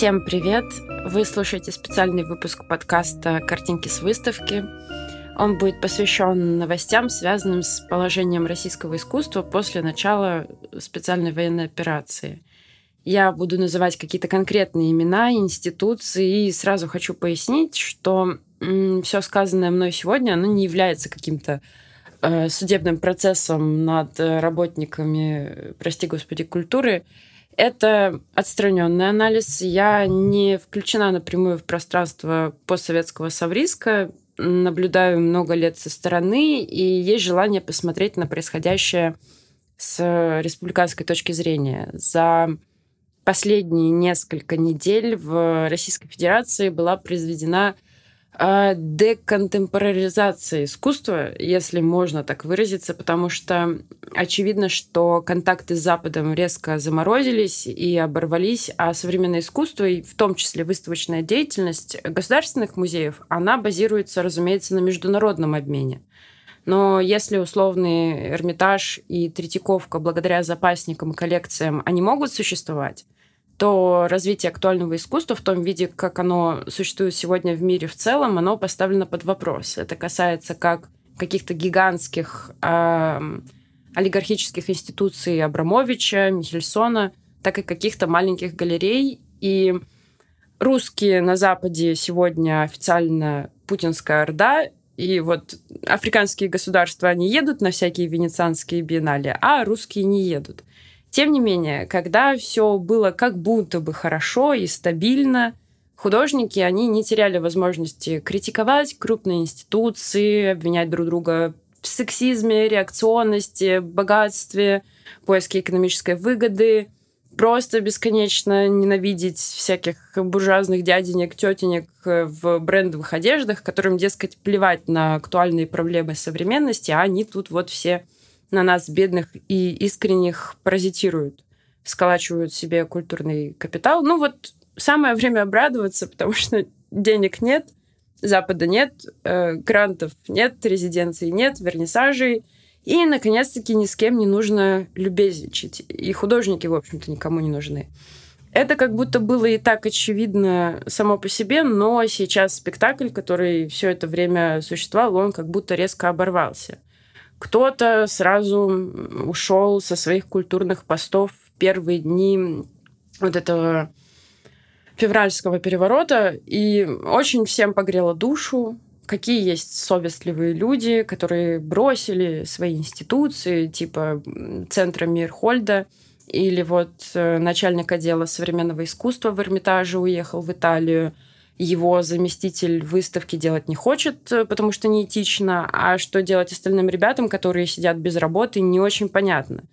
Всем привет! Вы слушаете специальный выпуск подкаста «Картинки с выставки». Он будет посвящен новостям, связанным с положением российского искусства после начала специальной военной операции. Я буду называть какие-то конкретные имена, институции, и сразу хочу пояснить, что все сказанное мной сегодня, оно не является каким-то э, судебным процессом над работниками, прости господи, культуры. Это отстраненный анализ. Я не включена напрямую в пространство постсоветского совриска, наблюдаю много лет со стороны, и есть желание посмотреть на происходящее с республиканской точки зрения. За последние несколько недель в Российской Федерации была произведена деконтемпораризация искусства, если можно так выразиться, потому что очевидно, что контакты с Западом резко заморозились и оборвались, а современное искусство, и в том числе выставочная деятельность государственных музеев, она базируется, разумеется, на международном обмене. Но если условный Эрмитаж и Третьяковка благодаря запасникам и коллекциям, они могут существовать, то развитие актуального искусства в том виде, как оно существует сегодня в мире в целом, оно поставлено под вопрос. Это касается как каких-то гигантских э, олигархических институций Абрамовича, Михельсона, так и каких-то маленьких галерей. И русские на Западе сегодня официально путинская орда, и вот африканские государства, они едут на всякие венецианские биеннале, а русские не едут. Тем не менее, когда все было как будто бы хорошо и стабильно, художники, они не теряли возможности критиковать крупные институции, обвинять друг друга в сексизме, реакционности, богатстве, поиске экономической выгоды, просто бесконечно ненавидеть всяких буржуазных дяденек, тетенек в брендовых одеждах, которым, дескать, плевать на актуальные проблемы современности, а они тут вот все на нас, бедных и искренних, паразитируют, сколачивают себе культурный капитал. Ну вот самое время обрадоваться, потому что денег нет, Запада нет, э, грантов нет, резиденций нет, вернисажей. И, наконец-таки, ни с кем не нужно любезничать. И художники, в общем-то, никому не нужны. Это как будто было и так очевидно само по себе, но сейчас спектакль, который все это время существовал, он как будто резко оборвался. Кто-то сразу ушел со своих культурных постов в первые дни вот этого февральского переворота, и очень всем погрело душу, какие есть совестливые люди, которые бросили свои институции, типа Центра Мирхольда, или вот э, начальник отдела современного искусства в Эрмитаже уехал в Италию, его заместитель выставки делать не хочет, э, потому что неэтично, а что делать остальным ребятам, которые сидят без работы, не очень понятно.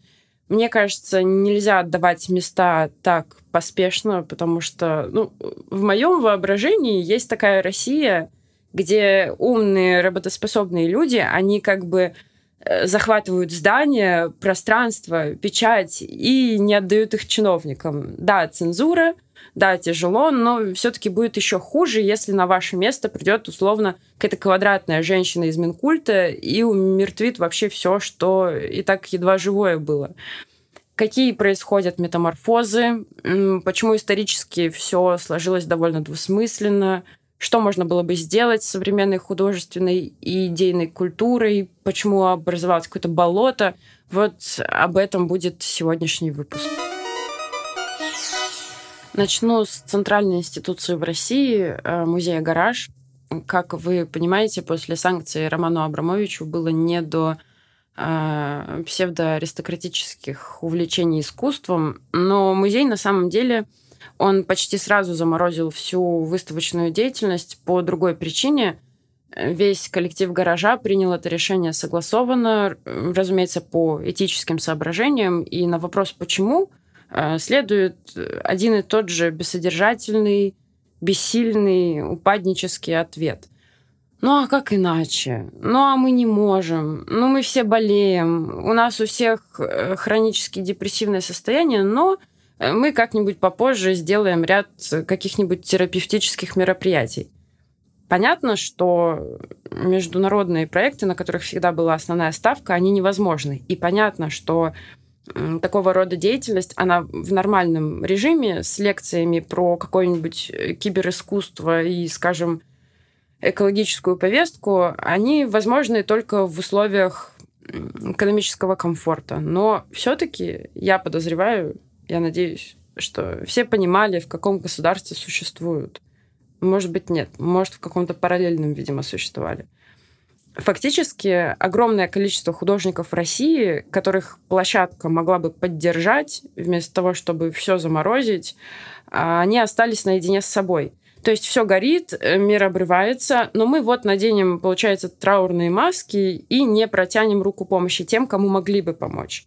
Мне кажется, нельзя отдавать места так поспешно, потому что ну, в моем воображении есть такая Россия, где умные, работоспособные люди, они как бы э, захватывают здания, пространство, печать и не отдают их чиновникам. Да, цензура – да, тяжело, но все-таки будет еще хуже, если на ваше место придет условно какая-то квадратная женщина из Минкульта и умертвит вообще все, что и так едва живое было. Какие происходят метаморфозы, почему исторически все сложилось довольно двусмысленно, что можно было бы сделать с современной художественной и идейной культурой, почему образовалось какое-то болото. Вот об этом будет сегодняшний выпуск. Начну с центральной институции в России, э, музея «Гараж». Как вы понимаете, после санкций Роману Абрамовичу было не до э, псевдоаристократических увлечений искусством, но музей на самом деле он почти сразу заморозил всю выставочную деятельность по другой причине. Весь коллектив гаража принял это решение согласованно, разумеется, по этическим соображениям. И на вопрос «почему?» Э, следует один и тот же бессодержательный, бессильный, упаднический ответ. Ну а как иначе? Ну а мы не можем. Ну мы все болеем. У нас у всех э, хронически депрессивное состояние, но э, мы как-нибудь попозже сделаем ряд каких-нибудь терапевтических мероприятий. Понятно, что международные проекты, на которых всегда была основная ставка, они невозможны. И понятно, что такого рода деятельность, она в нормальном режиме с лекциями про какое-нибудь э, киберискусство и, скажем, экологическую повестку, они возможны только в условиях экономического комфорта. Но все-таки я подозреваю, я надеюсь, что все понимали, в каком государстве существуют. Может быть, нет. Может, в каком-то параллельном, видимо, существовали. Фактически огромное количество художников России, которых площадка могла бы поддержать, вместо того, чтобы все заморозить, а, они остались наедине с собой. То есть все горит, э, мир обрывается, но мы вот наденем, получается, траурные маски и не протянем руку помощи тем, кому могли бы помочь.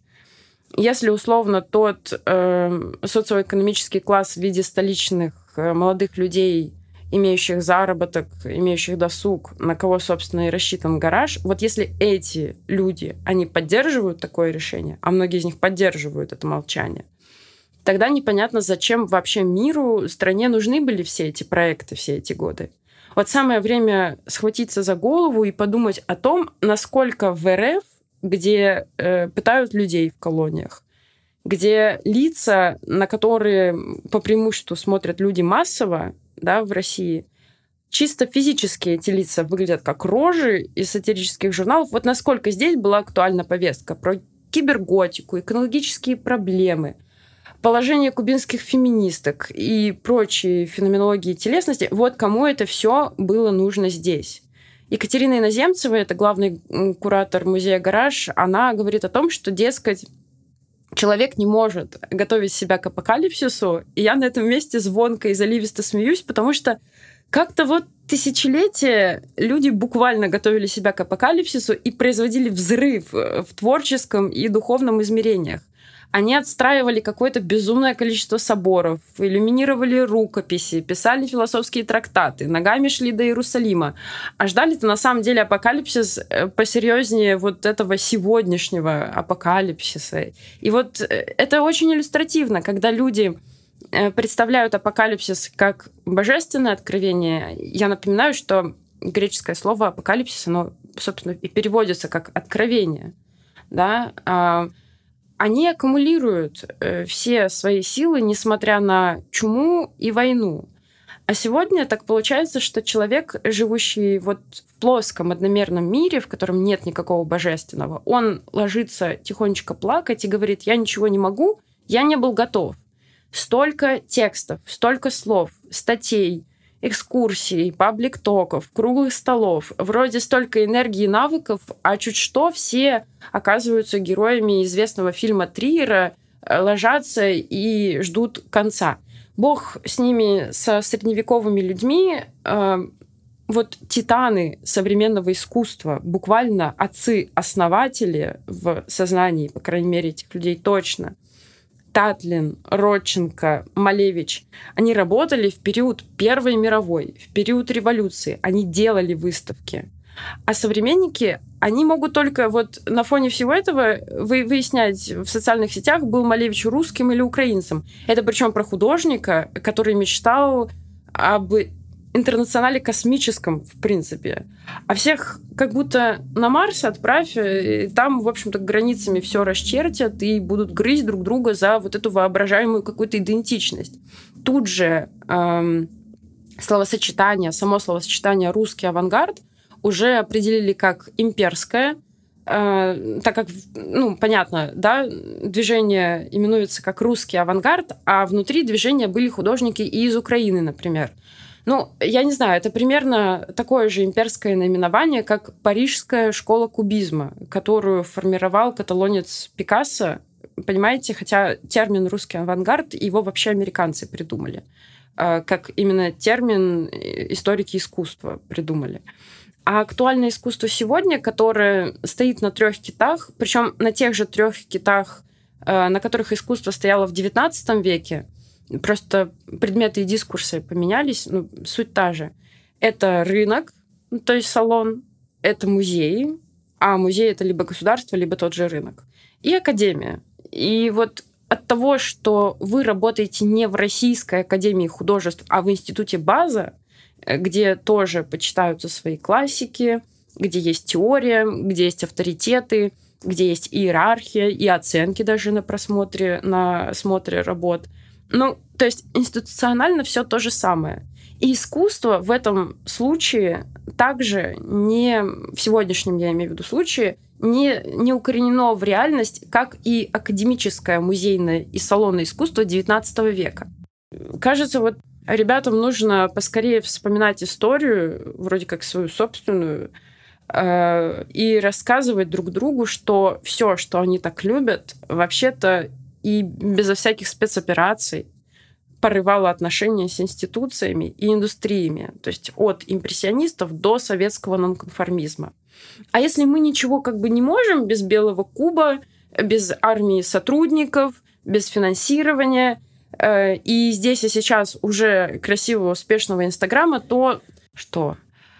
Если условно тот э, социоэкономический класс в виде столичных э, молодых людей имеющих заработок, имеющих досуг, на кого, собственно, и рассчитан гараж. Вот если эти люди, они поддерживают такое решение, а многие из них поддерживают это молчание, тогда непонятно, зачем вообще миру, стране нужны были все эти проекты все эти годы. Вот самое время схватиться за голову и подумать о том, насколько в РФ, где э, пытают людей в колониях, где лица, на которые по преимуществу смотрят люди массово, да, в России, чисто физически эти лица выглядят как рожи из сатирических журналов. Вот насколько здесь была актуальна повестка про киберготику, экологические проблемы, положение кубинских феминисток и прочие феноменологии телесности. Вот кому это все было нужно здесь. Екатерина Иноземцева, это главный куратор музея «Гараж», она говорит о том, что, дескать, человек не может готовить себя к апокалипсису, и я на этом месте звонко и заливисто смеюсь, потому что как-то вот тысячелетия люди буквально готовили себя к апокалипсису и производили взрыв в творческом и духовном измерениях. Они отстраивали какое-то безумное количество соборов, иллюминировали рукописи, писали философские трактаты, ногами шли до Иерусалима. А ждали-то на самом деле апокалипсис э, посерьезнее вот этого сегодняшнего апокалипсиса. И вот э, это очень иллюстративно, когда люди э, представляют апокалипсис как божественное откровение. Я напоминаю, что греческое слово апокалипсис, оно, собственно, и переводится как откровение. Да? Они аккумулируют э, все свои силы, несмотря на чуму и войну. А сегодня так получается, что человек, живущий вот в плоском одномерном мире, в котором нет никакого божественного, он ложится тихонечко плакать и говорит, я ничего не могу, я не был готов. Столько текстов, столько слов, статей, экскурсий, паблик-токов, круглых столов. Вроде столько энергии и навыков, а чуть что все оказываются героями известного фильма Триера, э, ложатся и ждут конца. Бог с ними, со средневековыми людьми, э, вот титаны современного искусства, буквально отцы-основатели в сознании, по крайней мере, этих людей точно, Татлин, Родченко, Малевич, они работали в период Первой мировой, в период революции. Они делали выставки. А современники, они могут только вот на фоне всего этого вы, выяснять в социальных сетях, был Малевич русским или украинцем. Это причем про художника, который мечтал об интернационале космическом, в принципе. А всех как будто на Марс отправь, и там, в общем-то, границами все расчертят и будут грызть друг друга за вот эту воображаемую какую-то идентичность. Тут же эм, словосочетание, само словосочетание «русский авангард» уже определили как имперское, э, так как, ну, понятно, да, движение именуется как русский авангард, а внутри движения были художники и из Украины, например. Ну, я не знаю, это примерно такое же имперское наименование, как Парижская школа кубизма, которую формировал каталонец Пикассо, понимаете, хотя термин «русский авангард» его вообще американцы придумали, а, как именно термин историки искусства придумали. А актуальное искусство сегодня, которое стоит на трех китах, причем на тех же трех китах, а, на которых искусство стояло в XIX веке, Просто предметы и дискурсы поменялись, ну, суть та же. Это рынок, ну, то есть салон, это музей, а музей это либо государство, либо тот же рынок. И академия. И вот от того, что вы работаете не в Российской академии художеств, а в институте База, э, где тоже почитаются свои классики, где есть теория, где есть авторитеты, где есть иерархия, и оценки даже на просмотре, на смотре работ. Ну, то есть институционально все то же самое. И искусство в этом случае также не в сегодняшнем, я имею в виду, случае, не, не укоренено в реальность, как и академическое музейное и салонное искусство XIX века. Кажется, вот ребятам нужно поскорее вспоминать историю, вроде как свою собственную, э, и рассказывать друг другу, что все, что они так любят, вообще-то и безо всяких спецопераций порывало отношения с институциями и индустриями, то есть от импрессионистов до советского нонконформизма. А если мы ничего как бы не можем без белого куба, без армии сотрудников, без финансирования, э, и здесь и сейчас уже красивого, успешного Инстаграма, то что?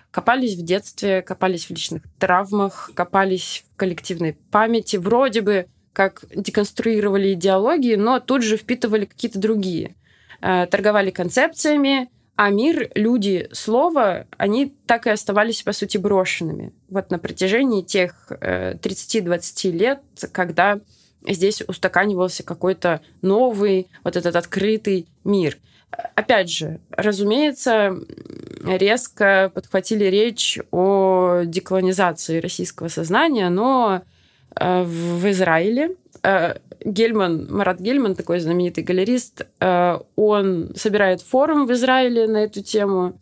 Копались в детстве, копались в личных травмах, копались в коллективной памяти, вроде бы как деконструировали идеологии, но тут же впитывали какие-то другие. Э, торговали концепциями, а мир, люди, слово, они так и оставались, по сути, брошенными. Вот на протяжении тех 30-20 э, лет, когда здесь устаканивался какой-то новый, вот этот открытый мир. Опять же, разумеется, резко подхватили речь о деколонизации российского сознания, но в Израиле э, Гельман, Марат Гельман, такой знаменитый галерист, э, он собирает форум в Израиле на эту тему.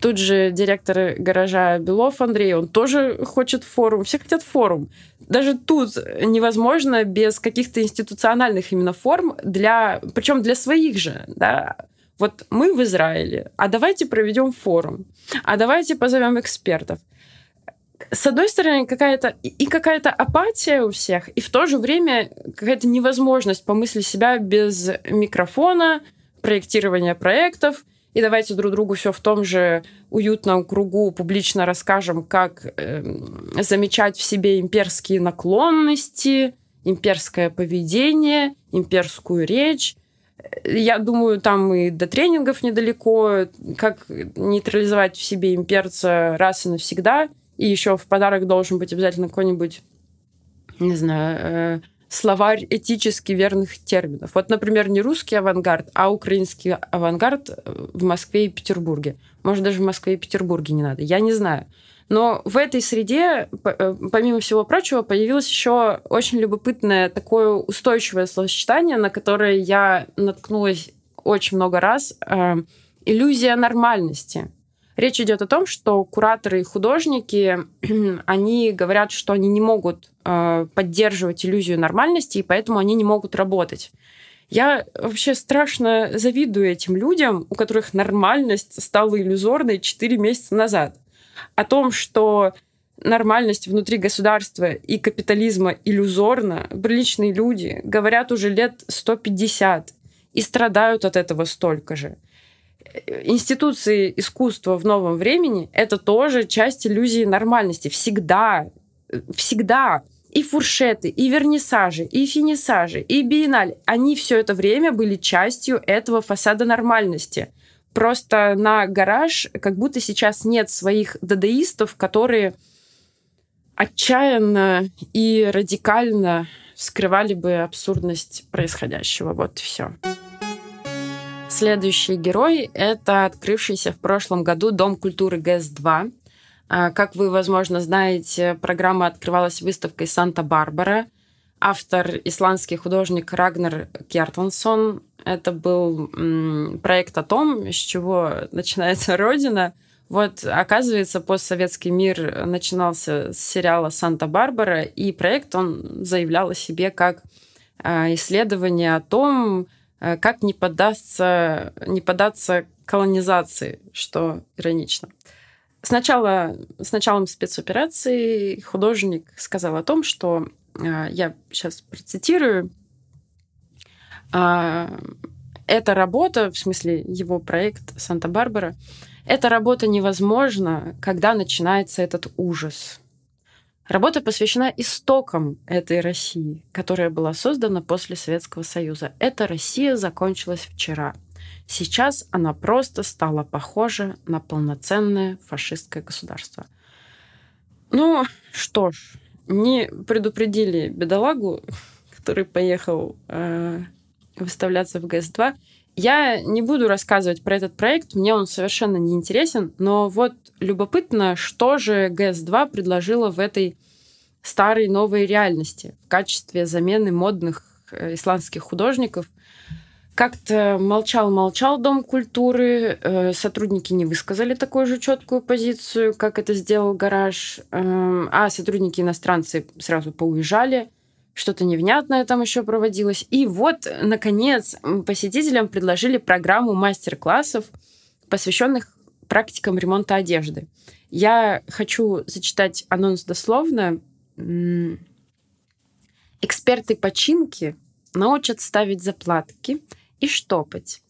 Тут же директор гаража Белов Андрей, он тоже хочет форум. Все хотят форум. Даже тут невозможно без каких-то институциональных именно форм, для, причем для своих же. Да? Вот мы в Израиле, а давайте проведем форум, а давайте позовем экспертов с одной стороны, какая-то и какая-то апатия у всех, и в то же время какая-то невозможность помыслить себя без микрофона, проектирования проектов, и давайте друг другу все в том же уютном кругу публично расскажем, как э, замечать в себе имперские наклонности, имперское поведение, имперскую речь. Я думаю, там и до тренингов недалеко, как нейтрализовать в себе имперца раз и навсегда – и еще в подарок должен быть обязательно какой-нибудь, не знаю, э, словарь этически верных терминов. Вот, например, не русский авангард, а украинский авангард в Москве и Петербурге. Может, даже в Москве и Петербурге не надо. Я не знаю. Но в этой среде, э, помимо всего прочего, появилось еще очень любопытное такое устойчивое словосочетание, на которое я наткнулась очень много раз. Э, иллюзия нормальности. Речь идет о том, что кураторы и художники, они говорят, что они не могут э, поддерживать иллюзию нормальности, и поэтому они не могут работать. Я вообще страшно завидую этим людям, у которых нормальность стала иллюзорной 4 месяца назад. О том, что нормальность внутри государства и капитализма иллюзорна, приличные люди говорят уже лет 150 и страдают от этого столько же институции искусства в новом времени — это тоже часть иллюзии нормальности. Всегда, всегда и фуршеты, и вернисажи, и финисажи, и биенналь, они все это время были частью этого фасада нормальности. Просто на гараж как будто сейчас нет своих дадаистов, которые отчаянно и радикально скрывали бы абсурдность происходящего. Вот все. Следующий герой — это открывшийся в прошлом году Дом культуры ГЭС-2. А, как вы, возможно, знаете, программа открывалась выставкой «Санта-Барбара». Автор — исландский художник Рагнар Кертонсон. Это был проект о том, с чего начинается Родина. Вот, оказывается, постсоветский мир начинался с сериала «Санта-Барбара», и проект он заявлял о себе как а, исследование о том, как не поддаться, не поддаться колонизации, что иронично. Сначала, с началом спецоперации художник сказал о том, что, э, я сейчас процитирую, «А, эта работа, в смысле его проект «Санта-Барбара», эта работа невозможна, когда начинается этот ужас – Работа посвящена истокам этой России, которая была создана после Советского Союза. Эта Россия закончилась вчера. Сейчас она просто стала похожа на полноценное фашистское государство. Ну что ж, не предупредили бедолагу, который поехал э, выставляться в ГЭС-2. Я не буду рассказывать про этот проект, мне он совершенно не интересен, но вот любопытно, что же ГЭС-2 предложила в этой старой новой реальности в качестве замены модных э, исландских художников. Как-то молчал-молчал Дом культуры, э, сотрудники не высказали такую же четкую позицию, как это сделал гараж, эм, а сотрудники иностранцы сразу поуезжали, что-то невнятное там еще проводилось. И вот, наконец, посетителям предложили программу мастер-классов, посвященных практикам ремонта одежды. Я хочу зачитать анонс дословно. Эксперты починки научат ставить заплатки и штопать,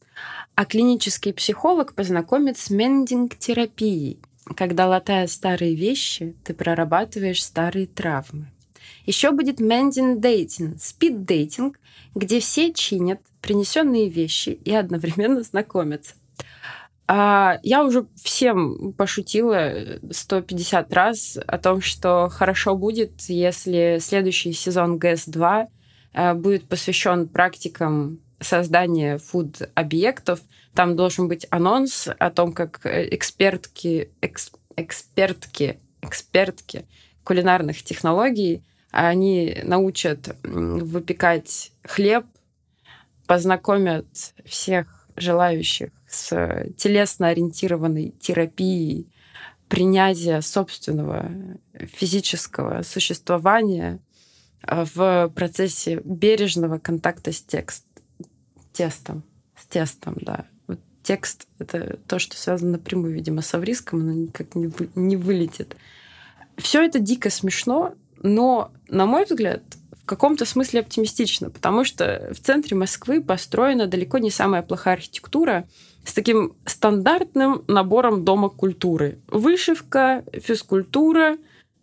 а клинический психолог познакомит с мендинг-терапией, когда, латая старые вещи, ты прорабатываешь старые травмы. Еще будет мендинг дейтинг, спид дейтинг, где все чинят принесенные вещи и одновременно знакомятся. А я уже всем пошутила 150 раз о том, что хорошо будет, если следующий сезон ГЭС-2 э, будет посвящен практикам создания фуд-объектов. Там должен быть анонс о том, как экспертки, экс, экспертки, экспертки кулинарных технологий, они научат выпекать хлеб, познакомят всех желающих с телесно-ориентированной терапией принятия собственного физического существования а, в процессе бережного контакта с текст, тестом. С тестом, да. Вот текст — это то, что связано напрямую, видимо, с авриском, оно никак не, вы, не вылетит. Все это дико смешно, но, на мой взгляд, в каком-то смысле оптимистично, потому что в центре Москвы построена далеко не самая плохая архитектура с таким стандартным набором дома культуры. Вышивка, физкультура,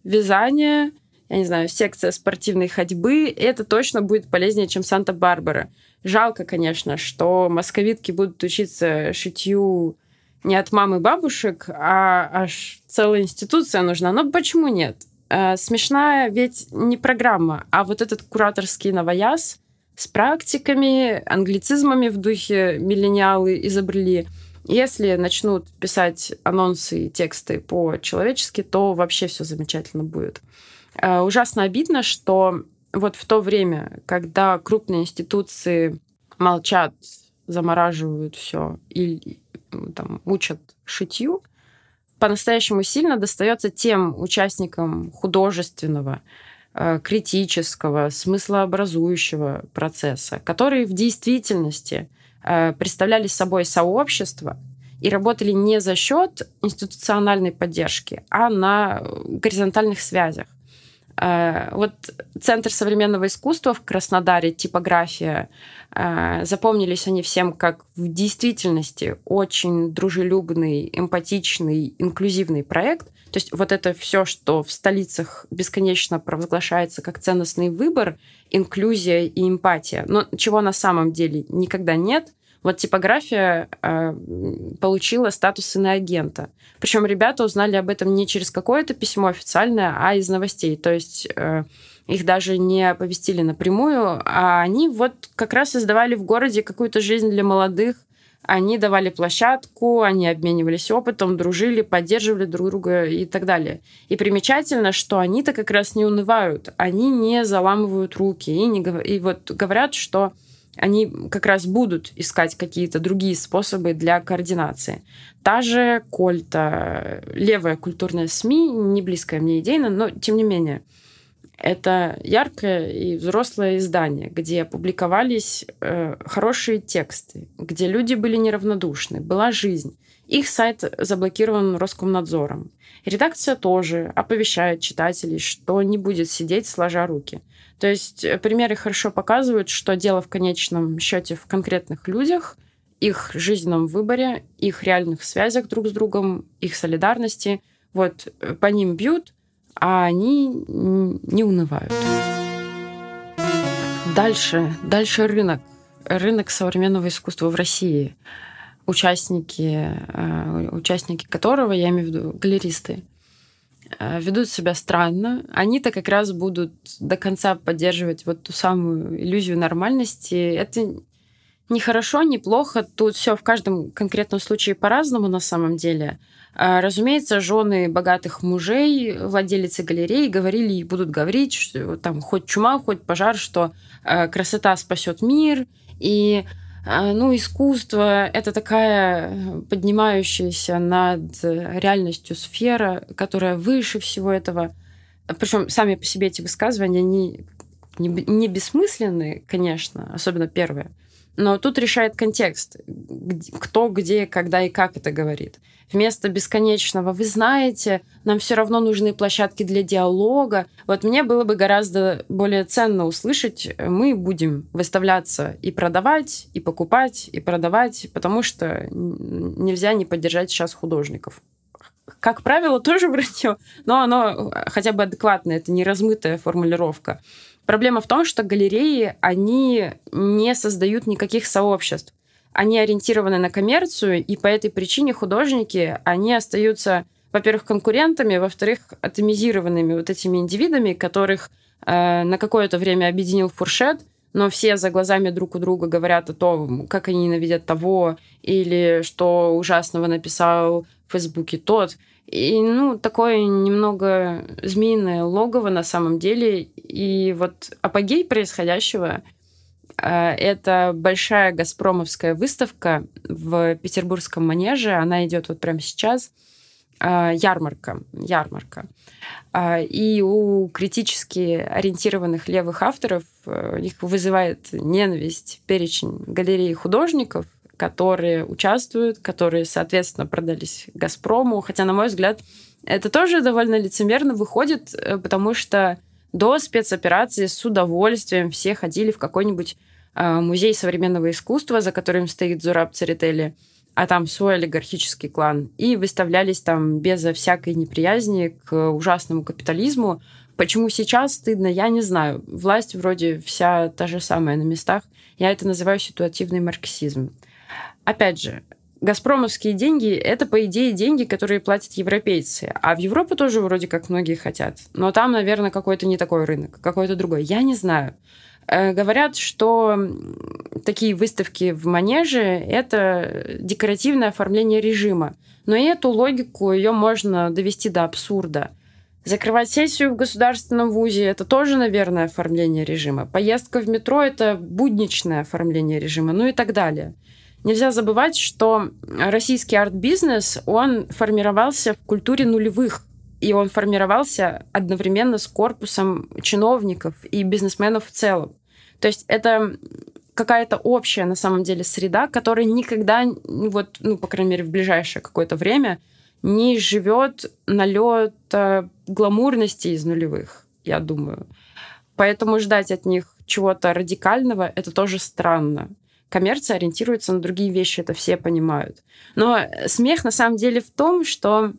вязание, я не знаю, секция спортивной ходьбы. Это точно будет полезнее, чем Санта-Барбара. Жалко, конечно, что московитки будут учиться шитью не от мамы бабушек, а аж целая институция нужна. Но почему нет? Э, смешная ведь не программа, а вот этот кураторский новояз с практиками, англицизмами в духе миллениалы изобрели. Если начнут писать анонсы и тексты по-человечески, то вообще все замечательно будет. Э, ужасно обидно, что вот в то время, когда крупные институции молчат, замораживают все и там, учат шитью, по-настоящему сильно достается тем участникам художественного, э, критического, смыслообразующего процесса, которые в действительности э, представляли собой сообщество и работали не за счет институциональной поддержки, а на горизонтальных связях. Э, вот Центр современного искусства в Краснодаре, типография, э, запомнились они всем как в действительности очень дружелюбный, эмпатичный, инклюзивный проект. То есть вот это все, что в столицах бесконечно провозглашается как ценностный выбор, инклюзия и эмпатия, но чего на самом деле никогда нет – вот типография э, получила статус иноагента. Причем ребята узнали об этом не через какое-то письмо официальное, а из новостей. То есть э, их даже не оповестили напрямую, а они вот как раз создавали в городе какую-то жизнь для молодых. Они давали площадку, они обменивались опытом, дружили, поддерживали друг друга и так далее. И примечательно, что они-то как раз не унывают, они не заламывают руки и, не, и вот говорят, что они как раз будут искать какие-то другие способы для координации. Та же Кольта, левая культурная СМИ, не близкая мне идейно, но тем не менее, это яркое и взрослое издание, где публиковались э, хорошие тексты, где люди были неравнодушны, была жизнь. Их сайт заблокирован Роскомнадзором. Редакция тоже оповещает читателей, что не будет сидеть сложа руки. То есть э, примеры хорошо показывают, что дело в конечном счете в конкретных людях, их жизненном выборе, их реальных связях друг с другом, их солидарности. Вот э, по ним бьют, а они не унывают. Дальше, дальше рынок. Рынок современного искусства в России. Участники, э, участники которого, я имею в виду галеристы, ведут себя странно, они-то как раз будут до конца поддерживать вот ту самую иллюзию нормальности. Это не хорошо, не плохо. Тут все в каждом конкретном случае по-разному на самом деле. А, разумеется, жены богатых мужей, владелицы галереи говорили и будут говорить, что там хоть чума, хоть пожар, что э, красота спасет мир. И ну, искусство — это такая поднимающаяся над реальностью сфера, которая выше всего этого. Причем сами по себе эти высказывания, они не, не бессмысленные, конечно, особенно первые. Но тут решает контекст, кто, где, когда и как это говорит. Вместо бесконечного «вы знаете, нам все равно нужны площадки для диалога». Вот мне было бы гораздо более ценно услышать «мы будем выставляться и продавать, и покупать, и продавать, потому что нельзя не поддержать сейчас художников». Как правило, тоже вранье, но оно хотя бы адекватное, это не размытая формулировка. Проблема в том, что галереи, они не создают никаких сообществ. Они ориентированы на коммерцию, и по этой причине художники, они остаются, во-первых, конкурентами, во-вторых, атомизированными вот этими индивидами, которых э, на какое-то время объединил фуршет, но все за глазами друг у друга говорят о том, как они ненавидят того, или что ужасного написал в Фейсбуке тот. И, ну, такое немного змеиное логово на самом деле. И вот апогей происходящего э, это большая газпромовская выставка в Петербургском манеже. Она идет вот прямо сейчас. Э, ярмарка. Ярмарка. Э, и у критически ориентированных левых авторов их вызывает ненависть перечень галереи художников, которые участвуют, которые, соответственно, продались «Газпрому». Хотя, на мой взгляд, это тоже довольно лицемерно выходит, э, потому что до спецоперации с удовольствием все ходили в какой-нибудь э, музей современного искусства, за которым стоит Зураб Церетели, а там свой олигархический клан, и выставлялись там безо всякой неприязни к ужасному капитализму. Почему сейчас стыдно, я не знаю. Власть вроде вся та же самая на местах. Я это называю ситуативный марксизм. Опять же, Газпромовские деньги – это, по идее, деньги, которые платят европейцы. А в Европу тоже вроде как многие хотят. Но там, наверное, какой-то не такой рынок, какой-то другой. Я не знаю. Э, говорят, что такие выставки в манеже – это декоративное оформление режима. Но и эту логику ее можно довести до абсурда. Закрывать сессию в государственном вузе – это тоже, наверное, оформление режима. Поездка в метро – это будничное оформление режима, ну и так далее – Нельзя забывать, что российский арт-бизнес, он формировался в культуре нулевых, и он формировался одновременно с корпусом чиновников и бизнесменов в целом. То есть это какая-то общая, на самом деле, среда, которая никогда, вот, ну, по крайней мере, в ближайшее какое-то время не живет налет гламурности из нулевых, я думаю. Поэтому ждать от них чего-то радикального это тоже странно коммерция ориентируется на другие вещи, это все понимают. Но смех на самом деле в том, что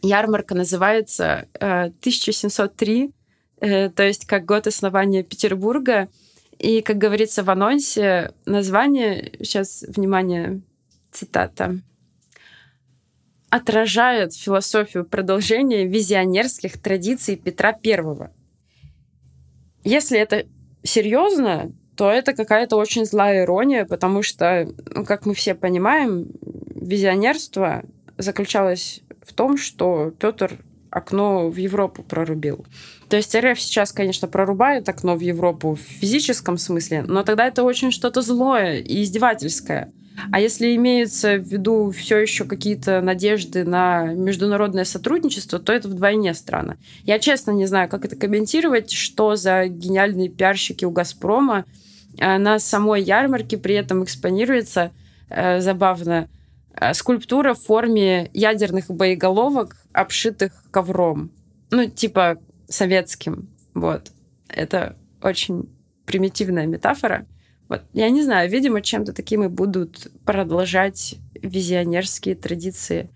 ярмарка называется э, 1703, э, то есть как год основания Петербурга. И, как говорится в анонсе, название, сейчас, внимание, цитата, отражает философию продолжения визионерских традиций Петра Первого. Если это серьезно, то это какая-то очень злая ирония, потому что, ну, как мы все понимаем, визионерство заключалось в том, что Петр окно в Европу прорубил. То есть РФ сейчас, конечно, прорубает окно в Европу в физическом смысле, но тогда это очень что-то злое и издевательское. А если имеются в виду все еще какие-то надежды на международное сотрудничество, то это вдвойне странно. Я честно не знаю, как это комментировать, что за гениальные пиарщики у «Газпрома», на самой ярмарке при этом экспонируется э, забавно э, скульптура в форме ядерных боеголовок, обшитых ковром. Ну, типа советским. Вот. Это очень примитивная метафора. Вот. Я не знаю, видимо, чем-то таким и будут продолжать визионерские традиции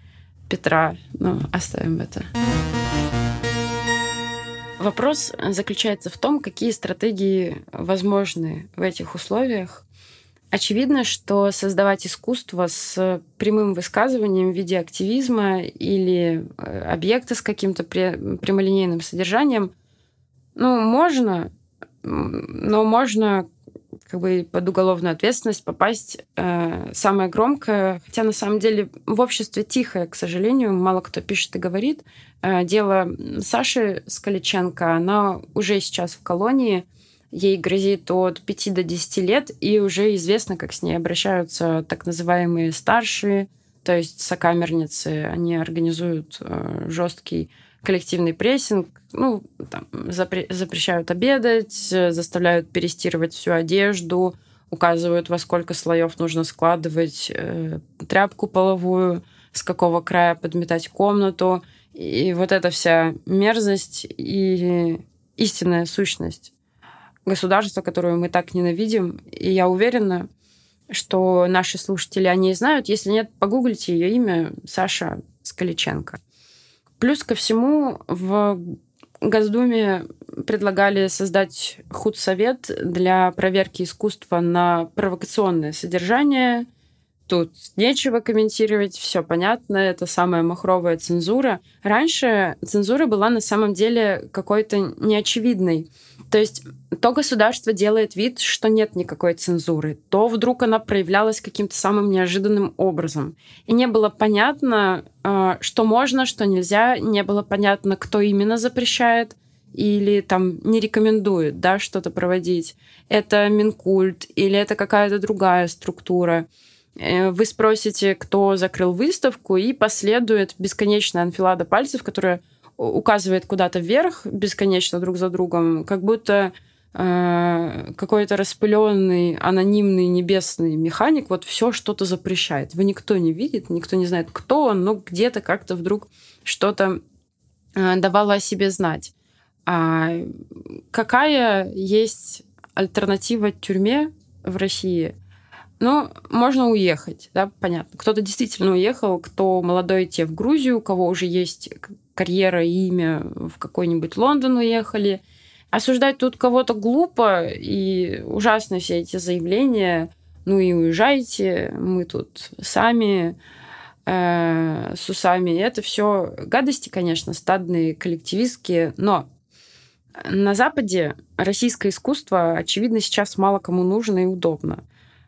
Петра. Ну, оставим это. Вопрос заключается в том, какие стратегии возможны в этих условиях. Очевидно, что создавать искусство с прямым высказыванием в виде активизма или э, объекта с каким-то прямолинейным содержанием, ну, можно, но можно как бы под уголовную ответственность попасть э, самое громкое, хотя на самом деле в обществе тихое, к сожалению, мало кто пишет и говорит. Э, дело Саши Скаличенко, она уже сейчас в колонии, ей грозит от 5 до 10 лет, и уже известно, как с ней обращаются так называемые старшие, то есть сокамерницы. Они организуют э, жесткий коллективный прессинг, ну, там, запре- запрещают обедать, заставляют перестирывать всю одежду, указывают, во сколько слоев нужно складывать э, тряпку половую, с какого края подметать комнату. И вот эта вся мерзость и истинная сущность государства, которую мы так ненавидим. И я уверена, что наши слушатели о ней знают. Если нет, погуглите ее имя Саша Скаличенко. Плюс ко всему в Госдуме предлагали создать худсовет для проверки искусства на провокационное содержание. Тут нечего комментировать, все понятно, это самая махровая цензура. Раньше цензура была на самом деле какой-то неочевидной. То есть то государство делает вид, что нет никакой цензуры, то вдруг она проявлялась каким-то самым неожиданным образом. И не было понятно, а, что можно, что нельзя, не было понятно, кто именно запрещает или там не рекомендует да, что-то проводить. Это Минкульт или это какая-то другая структура. Э, вы спросите, кто закрыл выставку, и последует бесконечная анфилада пальцев, которая указывает куда-то вверх бесконечно друг за другом, как будто э, какой-то распыленный, анонимный небесный механик вот все что-то запрещает. Его никто не видит, никто не знает, кто он, но где-то как-то вдруг что-то э, давало о себе знать. А какая есть альтернатива тюрьме в России? Ну, можно уехать, да, понятно. Кто-то действительно уехал, кто молодой те в Грузию, у кого уже есть карьера и имя в какой-нибудь Лондон уехали. Осуждать тут кого-то глупо и ужасно все эти заявления. Ну и уезжайте, мы тут сами э, с усами. Это все гадости, конечно, стадные, коллективистские, но на Западе российское искусство, очевидно, сейчас мало кому нужно и удобно.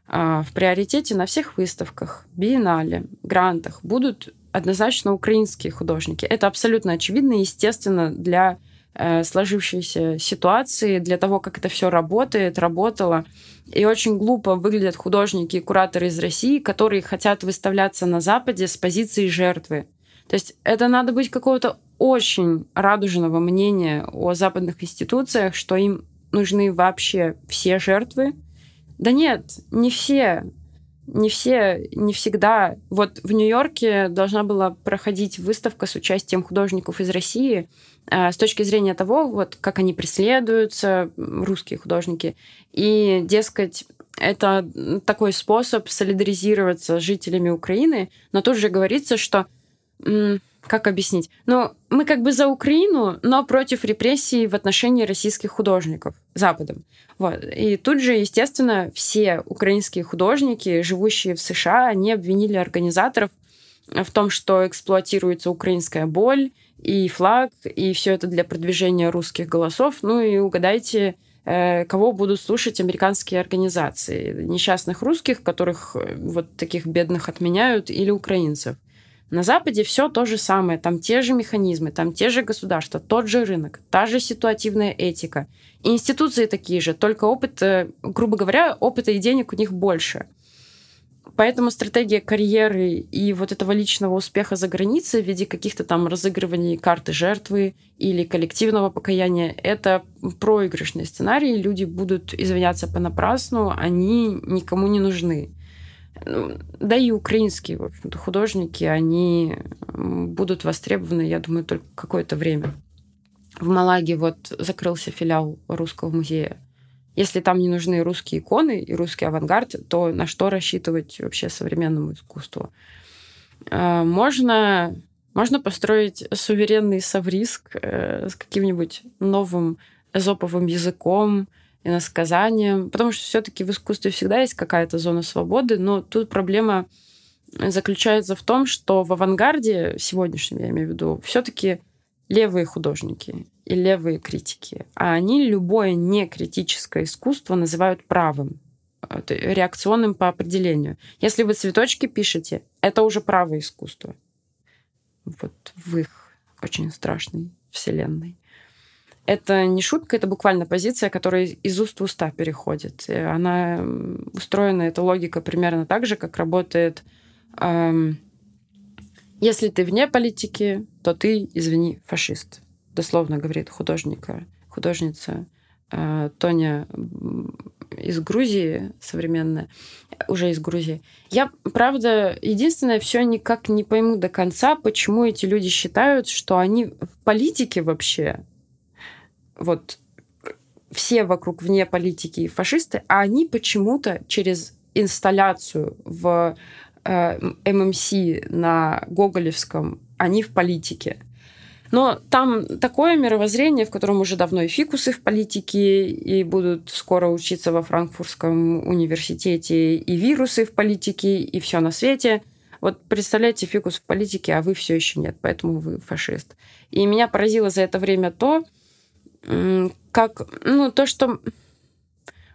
А в приоритете на всех выставках, биеннале, грантах будут однозначно украинские художники. Это абсолютно очевидно и естественно для э, сложившейся ситуации, для того, как это все работает, работало. И очень глупо выглядят художники и кураторы из России, которые хотят выставляться на Западе с позиции жертвы. То есть это надо быть какого-то очень радужного мнения о западных институциях, что им нужны вообще все жертвы. Да нет, не все не все, не всегда. Вот в Нью-Йорке должна была проходить выставка с участием художников из России э, с точки зрения того, вот как они преследуются, русские художники. И, дескать, это такой способ солидаризироваться с жителями Украины, но тут же говорится, что как объяснить? Ну, мы как бы за Украину, но против репрессий в отношении российских художников Западом. Вот. И тут же, естественно, все украинские художники, живущие в США, они обвинили организаторов в том, что эксплуатируется украинская боль и флаг, и все это для продвижения русских голосов. Ну и угадайте, э, кого будут слушать американские организации. Несчастных русских, которых э, вот таких бедных отменяют, или украинцев. На Западе все то же самое, там те же механизмы, там те же государства, тот же рынок, та же ситуативная этика. Институции такие же, только опыт, э, грубо говоря, опыта и денег у них больше. Поэтому стратегия карьеры и вот этого личного успеха за границей в виде каких-то там разыгрываний карты жертвы или коллективного покаяния — это проигрышный сценарий. Люди будут извиняться понапрасну, они никому не нужны. Ну, да и украинские, в общем-то, художники, они будут востребованы, я думаю, только какое-то время. В Малаге вот закрылся филиал Русского музея. Если там не нужны русские иконы и русский авангард, то на что рассчитывать вообще современному искусству? А, можно, можно построить суверенный совриск э, с каким-нибудь новым эзоповым языком, иносказанием, потому что все-таки в искусстве всегда есть какая-то зона свободы, но тут проблема заключается в том, что в авангарде сегодняшнем, я имею в виду, все-таки левые художники и левые критики, а они любое некритическое искусство называют правым, э, реакционным по определению. Если вы цветочки пишете, это уже правое искусство. Вот в их очень страшной вселенной. Это не шутка, это буквально позиция, которая из уст в уста переходит. Она устроена, эта логика примерно так же, как работает эм, если ты вне политики, то ты, извини, фашист. Дословно говорит художника, художница э, Тоня из Грузии современная, уже из Грузии. Я, правда, единственное, все никак не пойму до конца, почему эти люди считают, что они в политике вообще, вот все вокруг вне политики фашисты, а они почему-то через инсталляцию в э, ММС на Гоголевском, они в политике. Но там такое мировоззрение, в котором уже давно и фикусы в политике, и будут скоро учиться во Франкфуртском университете, и вирусы в политике, и все на свете. Вот представляете фикус в политике, а вы все еще нет, поэтому вы фашист. И меня поразило за это время то, как, ну, то, что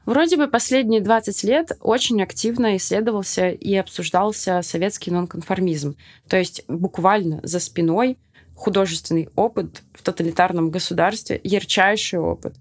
Вроде бы последние 20 лет очень активно исследовался и обсуждался советский нонконформизм. То есть буквально за спиной художественный опыт в тоталитарном государстве, ярчайший опыт.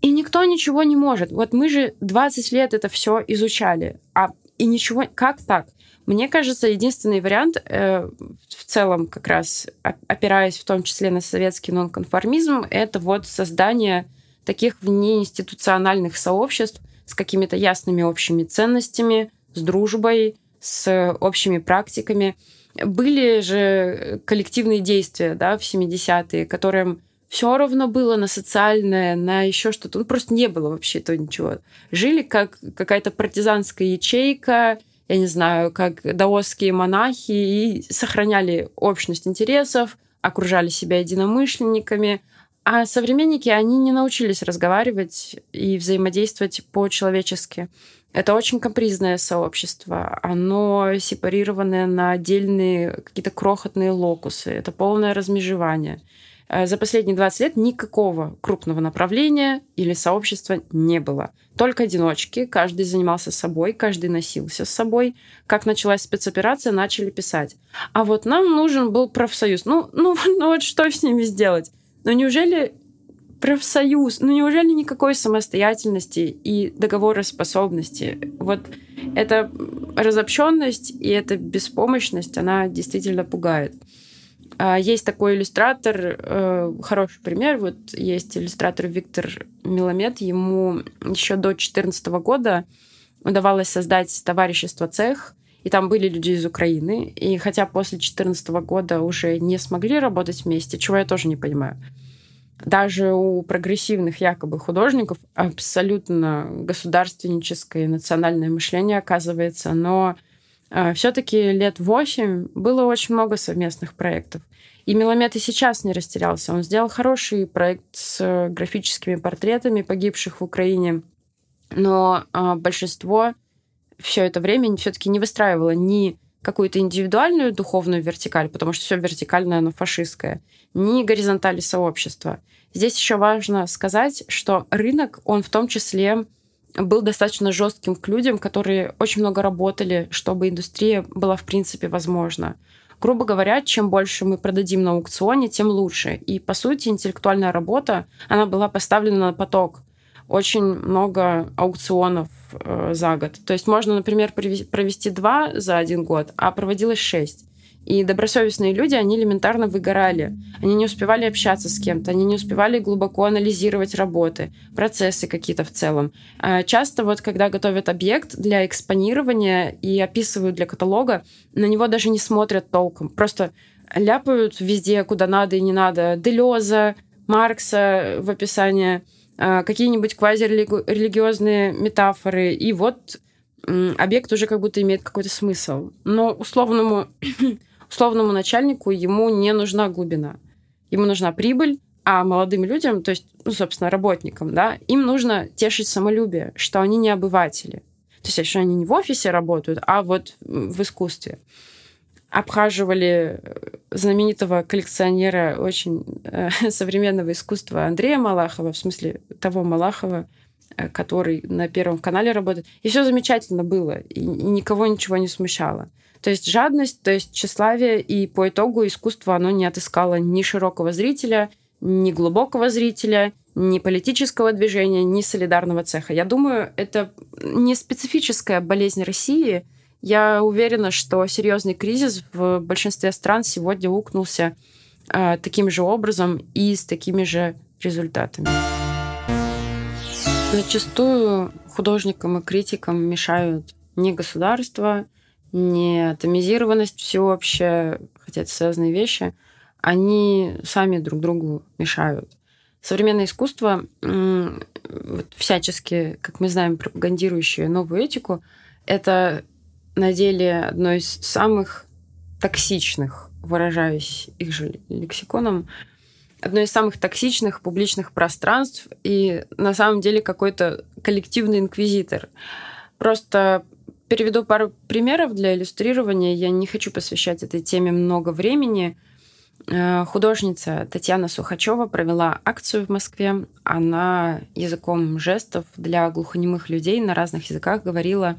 И никто ничего не может. Вот мы же 20 лет это все изучали, а и ничего... Как так? Мне кажется, единственный вариант, э, в целом как раз опираясь в том числе на советский нонконформизм, это вот создание таких внеинституциональных сообществ с какими-то ясными общими ценностями, с дружбой, с общими практиками. Были же коллективные действия да, в 70-е, которым все равно было на социальное, на еще что-то. Ну, просто не было вообще то ничего. Жили как какая-то партизанская ячейка, я не знаю, как даосские монахи, и сохраняли общность интересов, окружали себя единомышленниками, а современники, они не научились разговаривать и взаимодействовать по-человечески. Это очень капризное сообщество. Оно сепарированное на отдельные какие-то крохотные локусы. Это полное размежевание. Э, за последние 20 лет никакого крупного направления или сообщества не было. Только одиночки, каждый занимался собой, каждый носился с собой. Как началась спецоперация, начали писать. А вот нам нужен был профсоюз. Ну, ну, ну вот что с ними сделать? Но неужели профсоюз, ну неужели никакой самостоятельности и договороспособности? Вот эта разобщенность и эта беспомощность, она действительно пугает. А, есть такой иллюстратор, э, хороший пример, вот есть иллюстратор Виктор Миломет, ему еще до 2014 года удавалось создать товарищество «Цех», и там были люди из Украины. И хотя после 2014 года уже не смогли работать вместе, чего я тоже не понимаю. Даже у прогрессивных якобы художников абсолютно государственническое и национальное мышление оказывается, но все-таки лет восемь было очень много совместных проектов. И Меломет и сейчас не растерялся. Он сделал хороший проект с графическими портретами погибших в Украине, но э, большинство все это время все-таки не выстраивала ни какую-то индивидуальную духовную вертикаль, потому что все вертикальное, оно фашистское, ни горизонтали сообщества. Здесь еще важно сказать, что рынок, он в том числе был достаточно жестким к людям, которые очень много работали, чтобы индустрия была в принципе возможна. Грубо говоря, чем больше мы продадим на аукционе, тем лучше. И, по сути, интеллектуальная работа, она была поставлена на поток очень много аукционов э, за год. То есть можно, например, провести два за один год, а проводилось шесть. И добросовестные люди, они элементарно выгорали. Они не успевали общаться с кем-то, они не успевали глубоко анализировать работы, процессы какие-то в целом. А часто вот, когда готовят объект для экспонирования и описывают для каталога, на него даже не смотрят толком. Просто ляпают везде, куда надо и не надо. Делеза, Маркса в описании – а, какие-нибудь квазирелигиозные метафоры, и вот объект уже как будто имеет какой-то смысл. Но условному, условному начальнику ему не нужна глубина. Ему нужна прибыль, А молодым людям, то есть, ну, собственно, работникам, да, им нужно тешить самолюбие, что они не обыватели. То есть, что они не в офисе работают, а вот в искусстве. Обхаживали э, знаменитого коллекционера очень э, современного искусства Андрея Малахова, в смысле того Малахова, э, который на Первом канале работает. И все замечательно было, и, и никого ничего не смущало. То есть жадность, то есть тщеславие, и по итогу искусство, оно не отыскало ни широкого зрителя, ни глубокого зрителя, ни политического движения, ни солидарного цеха. Я думаю, это не специфическая болезнь России. Я уверена, что серьезный кризис в большинстве стран сегодня укнулся э, таким же образом и с такими же результатами. Зачастую художникам и критикам мешают не государство, не атомизированность всеобщая, хотя это связанные вещи, они сами друг другу мешают. Современное искусство, вот, всячески, как мы знаем, пропагандирующее новую этику, это на деле одно из самых токсичных, выражаясь их же лексиконом, одно из самых токсичных публичных пространств и на самом деле какой-то коллективный инквизитор. Просто Переведу пару примеров для иллюстрирования. Я не хочу посвящать этой теме много времени. Э, художница Татьяна Сухачева провела акцию в Москве. Она языком жестов для глухонемых людей на разных языках говорила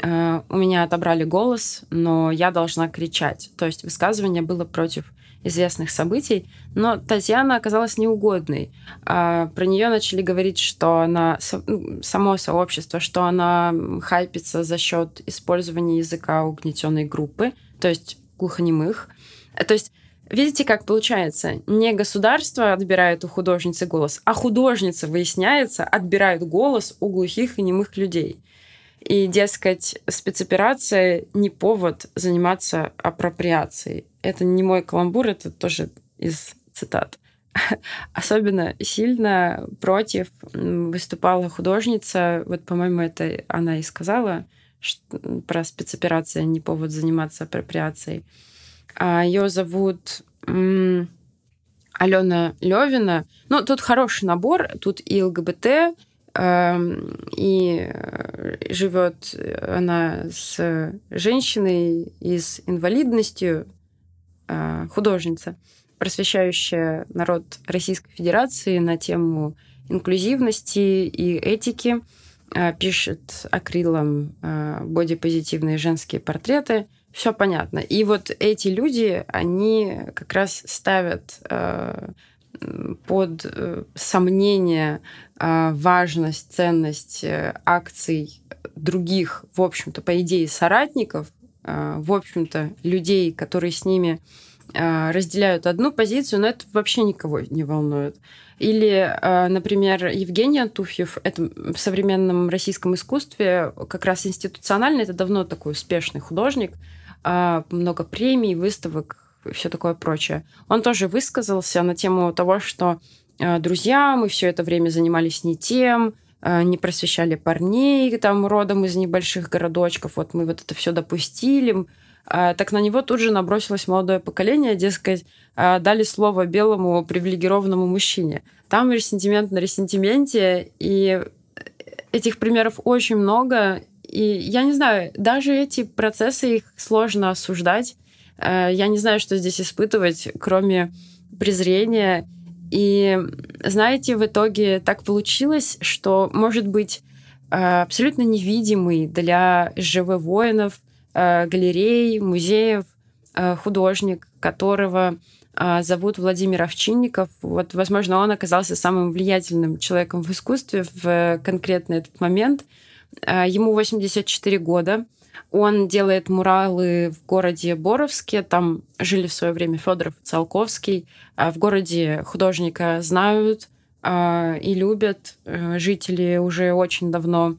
«Э, «У меня отобрали голос, но я должна кричать». То есть высказывание было против известных событий, но Татьяна оказалась неугодной. А, про нее начали говорить, что она ну, само сообщество, что она хайпится за счет использования языка угнетенной группы, то есть глухонемых. То есть Видите, как получается? Не государство отбирает у художницы голос, а художница, выясняется, отбирает голос у глухих и немых людей. И, дескать, спецоперация не повод заниматься апроприацией. Это не мой каламбур, это тоже из цитат. Особенно сильно против выступала художница, вот, по-моему, это она и сказала, что, про спецоперация не повод заниматься апроприацией. А ее зовут Алена Левина. Ну, тут хороший набор, тут и ЛГБТ, и э, живет она с женщиной и с инвалидностью, э, художница, просвещающая народ Российской Федерации на тему инклюзивности и этики, э, пишет акрилом бодипозитивные женские портреты. Все понятно. И вот эти люди, они как раз ставят под э, сомнение а, важность, ценность э, акций других, в общем-то, по идее, соратников, в общем-то, людей, которые с ними разделяют одну позицию, но это вообще никого не волнует. Или, например, Евгений Антуфьев, это в современном российском искусстве как раз институционально, это давно такой успешный художник, много премий, выставок, и все такое прочее. Он тоже высказался на тему того, что э, друзья, мы все это время занимались не тем, э, не просвещали парней там родом из небольших городочков, вот мы вот это все допустили. Э, так на него тут же набросилось молодое поколение, дескать, дали слово белому привилегированному мужчине. Там ресентимент на ресентименте, и этих примеров очень много. И я не знаю, даже эти процессы, их сложно осуждать. Э, я не знаю, что здесь испытывать, кроме презрения. И знаете, в итоге так получилось, что, может быть, э, абсолютно невидимый для SJW воинов, э, галерей, музеев, художник, которого зовут Владимир Овчинников. Вот, возможно, он оказался самым влиятельным человеком в искусстве в конкретный этот момент. Ему 84 года. Он делает муралы в городе Боровске. Там жили в свое время Федоров и Циолковский. А в городе художника знают а, и любят э, жители уже очень давно.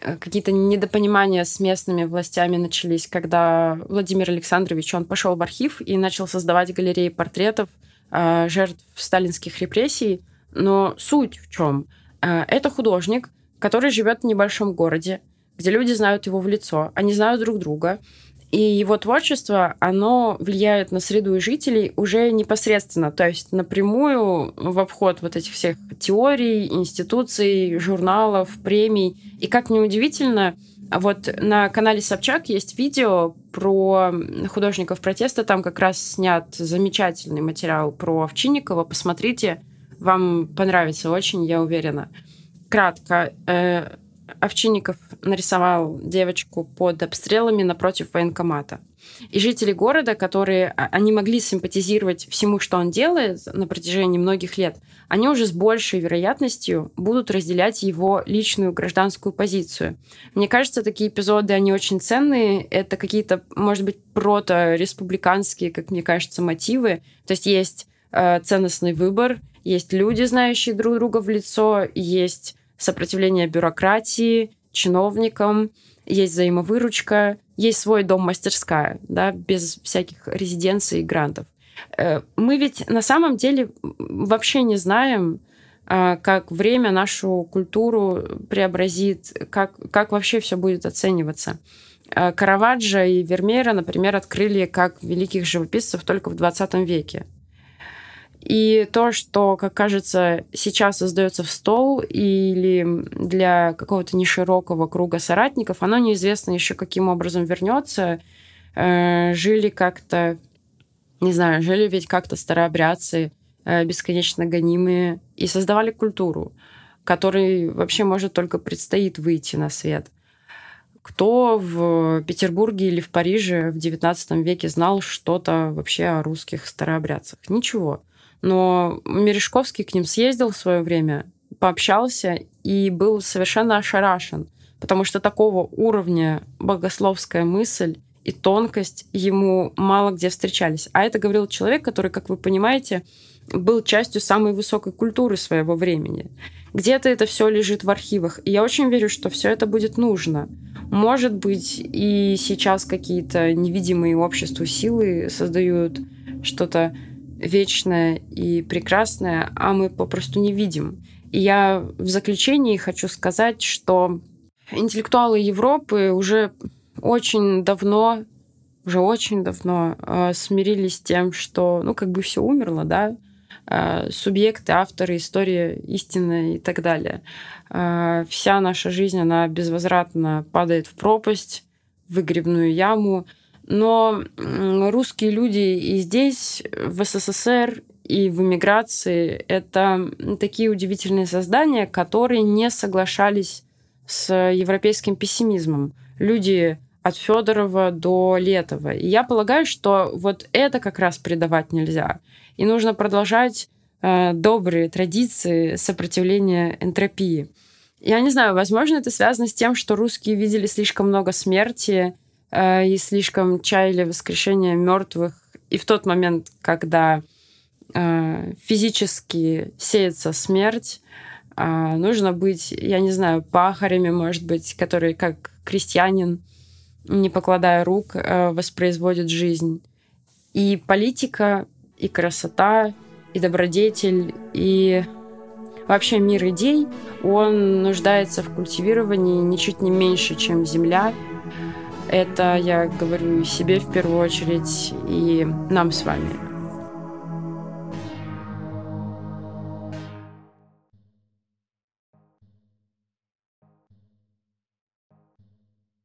Э, какие-то недопонимания с местными властями начались, когда Владимир Александрович, он пошел в архив и начал создавать галереи портретов а, жертв сталинских репрессий. Но суть в чем? Это художник, который живет в небольшом городе, где люди знают его в лицо, они знают друг друга. И его творчество, оно влияет на среду и жителей уже непосредственно, то есть напрямую в обход вот этих всех теорий, институций, журналов, премий. И как неудивительно, вот на канале Собчак есть видео про художников протеста. Там как раз снят замечательный материал про Овчинникова. Посмотрите, вам понравится очень, я уверена. Кратко. Э, Овчинников нарисовал девочку под обстрелами напротив военкомата. И жители города, которые а, они могли симпатизировать всему, что он делает на протяжении многих лет, они уже с большей вероятностью будут разделять его личную гражданскую позицию. Мне кажется, такие эпизоды, они очень ценные. Это какие-то, может быть, прото-республиканские, как мне кажется, мотивы. То есть есть э, ценностный выбор, есть люди, знающие друг друга в лицо, есть сопротивление бюрократии, чиновникам, есть взаимовыручка, есть свой дом-мастерская, да, без всяких резиденций и грантов. Э, мы ведь на самом деле вообще не знаем, а, как время нашу культуру преобразит, как, как вообще все будет оцениваться. Э, Караваджо и Вермеера, например, открыли как великих живописцев только в 20 веке. И то, что, как кажется, сейчас создается в стол или для какого-то неширокого круга соратников, оно неизвестно еще каким образом вернется. Э, жили как-то, не знаю, жили ведь как-то старообрядцы, э, бесконечно гонимые, и создавали культуру, которой вообще может только предстоит выйти на свет. Кто в Петербурге или в Париже в XIX веке знал что-то вообще о русских старообрядцах? Ничего. Но Мережковский к ним съездил в свое время, пообщался и был совершенно ошарашен, потому что такого уровня богословская мысль и тонкость ему мало где встречались. А это говорил человек, который, как вы понимаете, был частью самой высокой культуры своего времени. Где-то это все лежит в архивах. И я очень верю, что все это будет нужно. Может быть, и сейчас какие-то невидимые обществу силы создают что-то вечное и прекрасное, а мы попросту не видим. И я в заключении хочу сказать, что интеллектуалы Европы уже очень давно, уже очень давно э, смирились с тем, что, ну, как бы все умерло, да, э, субъекты, авторы, история, истина и так далее. Э, вся наша жизнь, она безвозвратно падает в пропасть, в выгребную яму, но русские люди и здесь, в СССР, и в эмиграции это такие удивительные создания, которые не соглашались с европейским пессимизмом. Люди от Федорова до Летова. И я полагаю, что вот это как раз предавать нельзя. И нужно продолжать э, добрые традиции сопротивления энтропии. Я не знаю, возможно, это связано с тем, что русские видели слишком много смерти и слишком чаяли воскрешения мертвых. И в тот момент, когда э, физически сеется смерть, э, нужно быть, я не знаю, пахарями, может быть, которые как крестьянин, не покладая рук, воспроизводит жизнь. И политика, и красота, и добродетель, и вообще мир идей, он нуждается в культивировании ничуть не меньше, чем земля, это я говорю себе в первую очередь и нам с вами.